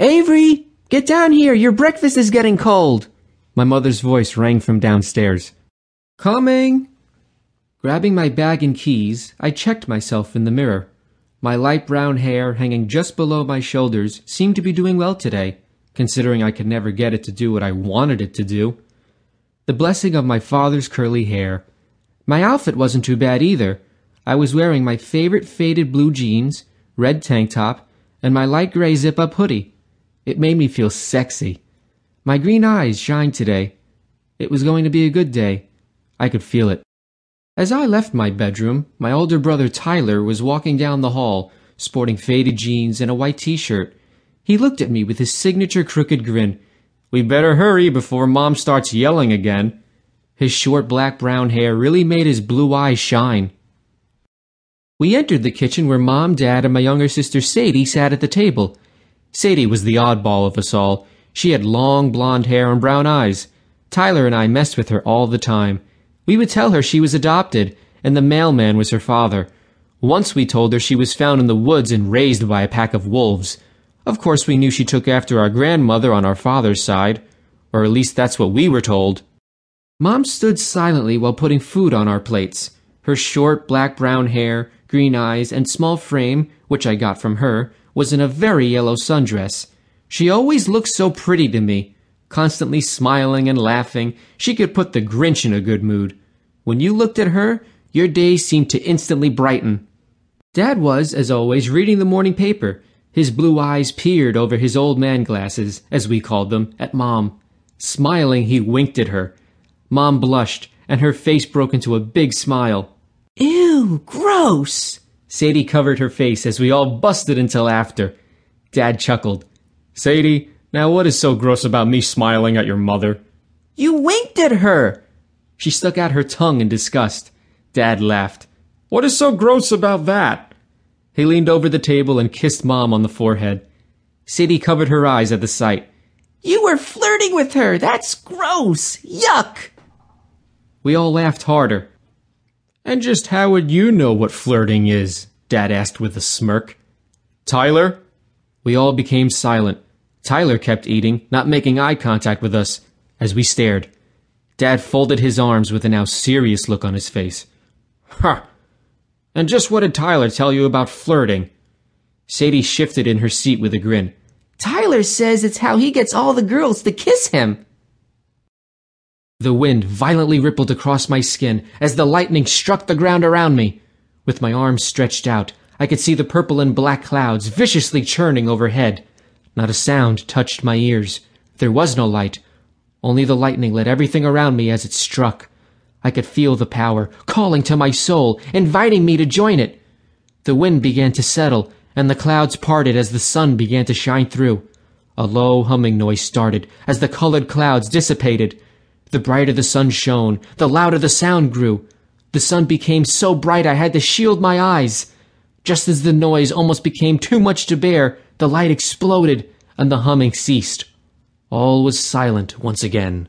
Avery, get down here. Your breakfast is getting cold. My mother's voice rang from downstairs. Coming. Grabbing my bag and keys, I checked myself in the mirror. My light brown hair, hanging just below my shoulders, seemed to be doing well today, considering I could never get it to do what I wanted it to do. The blessing of my father's curly hair. My outfit wasn't too bad either. I was wearing my favorite faded blue jeans, red tank top, and my light gray zip up hoodie. It made me feel sexy. My green eyes shined today. It was going to be a good day. I could feel it. As I left my bedroom, my older brother Tyler was walking down the hall, sporting faded jeans and a white t-shirt. He looked at me with his signature crooked grin. We better hurry before Mom starts yelling again. His short black brown hair really made his blue eyes shine. We entered the kitchen where Mom, Dad, and my younger sister Sadie sat at the table. Sadie was the oddball of us all. She had long blonde hair and brown eyes. Tyler and I messed with her all the time. We would tell her she was adopted, and the mailman was her father. Once we told her she was found in the woods and raised by a pack of wolves. Of course, we knew she took after our grandmother on our father's side, or at least that's what we were told. Mom stood silently while putting food on our plates. Her short black brown hair, green eyes, and small frame, which I got from her, was in a very yellow sundress. She always looked so pretty to me. Constantly smiling and laughing, she could put the Grinch in a good mood. When you looked at her, your day seemed to instantly brighten. Dad was, as always, reading the morning paper. His blue eyes peered over his old man glasses, as we called them, at Mom. Smiling, he winked at her. Mom blushed, and her face broke into a big smile. Ew, gross! Sadie covered her face as we all busted into laughter. Dad chuckled. Sadie, now what is so gross about me smiling at your mother? You winked at her! She stuck out her tongue in disgust. Dad laughed. What is so gross about that? He leaned over the table and kissed Mom on the forehead. Sadie covered her eyes at the sight. You were flirting with her! That's gross! Yuck! We all laughed harder. And just how would you know what flirting is? Dad asked with a smirk. Tyler? We all became silent. Tyler kept eating, not making eye contact with us, as we stared. Dad folded his arms with a now serious look on his face. Huh. And just what did Tyler tell you about flirting? Sadie shifted in her seat with a grin. Tyler says it's how he gets all the girls to kiss him. The wind violently rippled across my skin as the lightning struck the ground around me. With my arms stretched out, I could see the purple and black clouds viciously churning overhead. Not a sound touched my ears. There was no light, only the lightning lit everything around me as it struck. I could feel the power, calling to my soul, inviting me to join it. The wind began to settle, and the clouds parted as the sun began to shine through. A low humming noise started as the colored clouds dissipated. The brighter the sun shone, the louder the sound grew. The sun became so bright I had to shield my eyes. Just as the noise almost became too much to bear, the light exploded and the humming ceased. All was silent once again.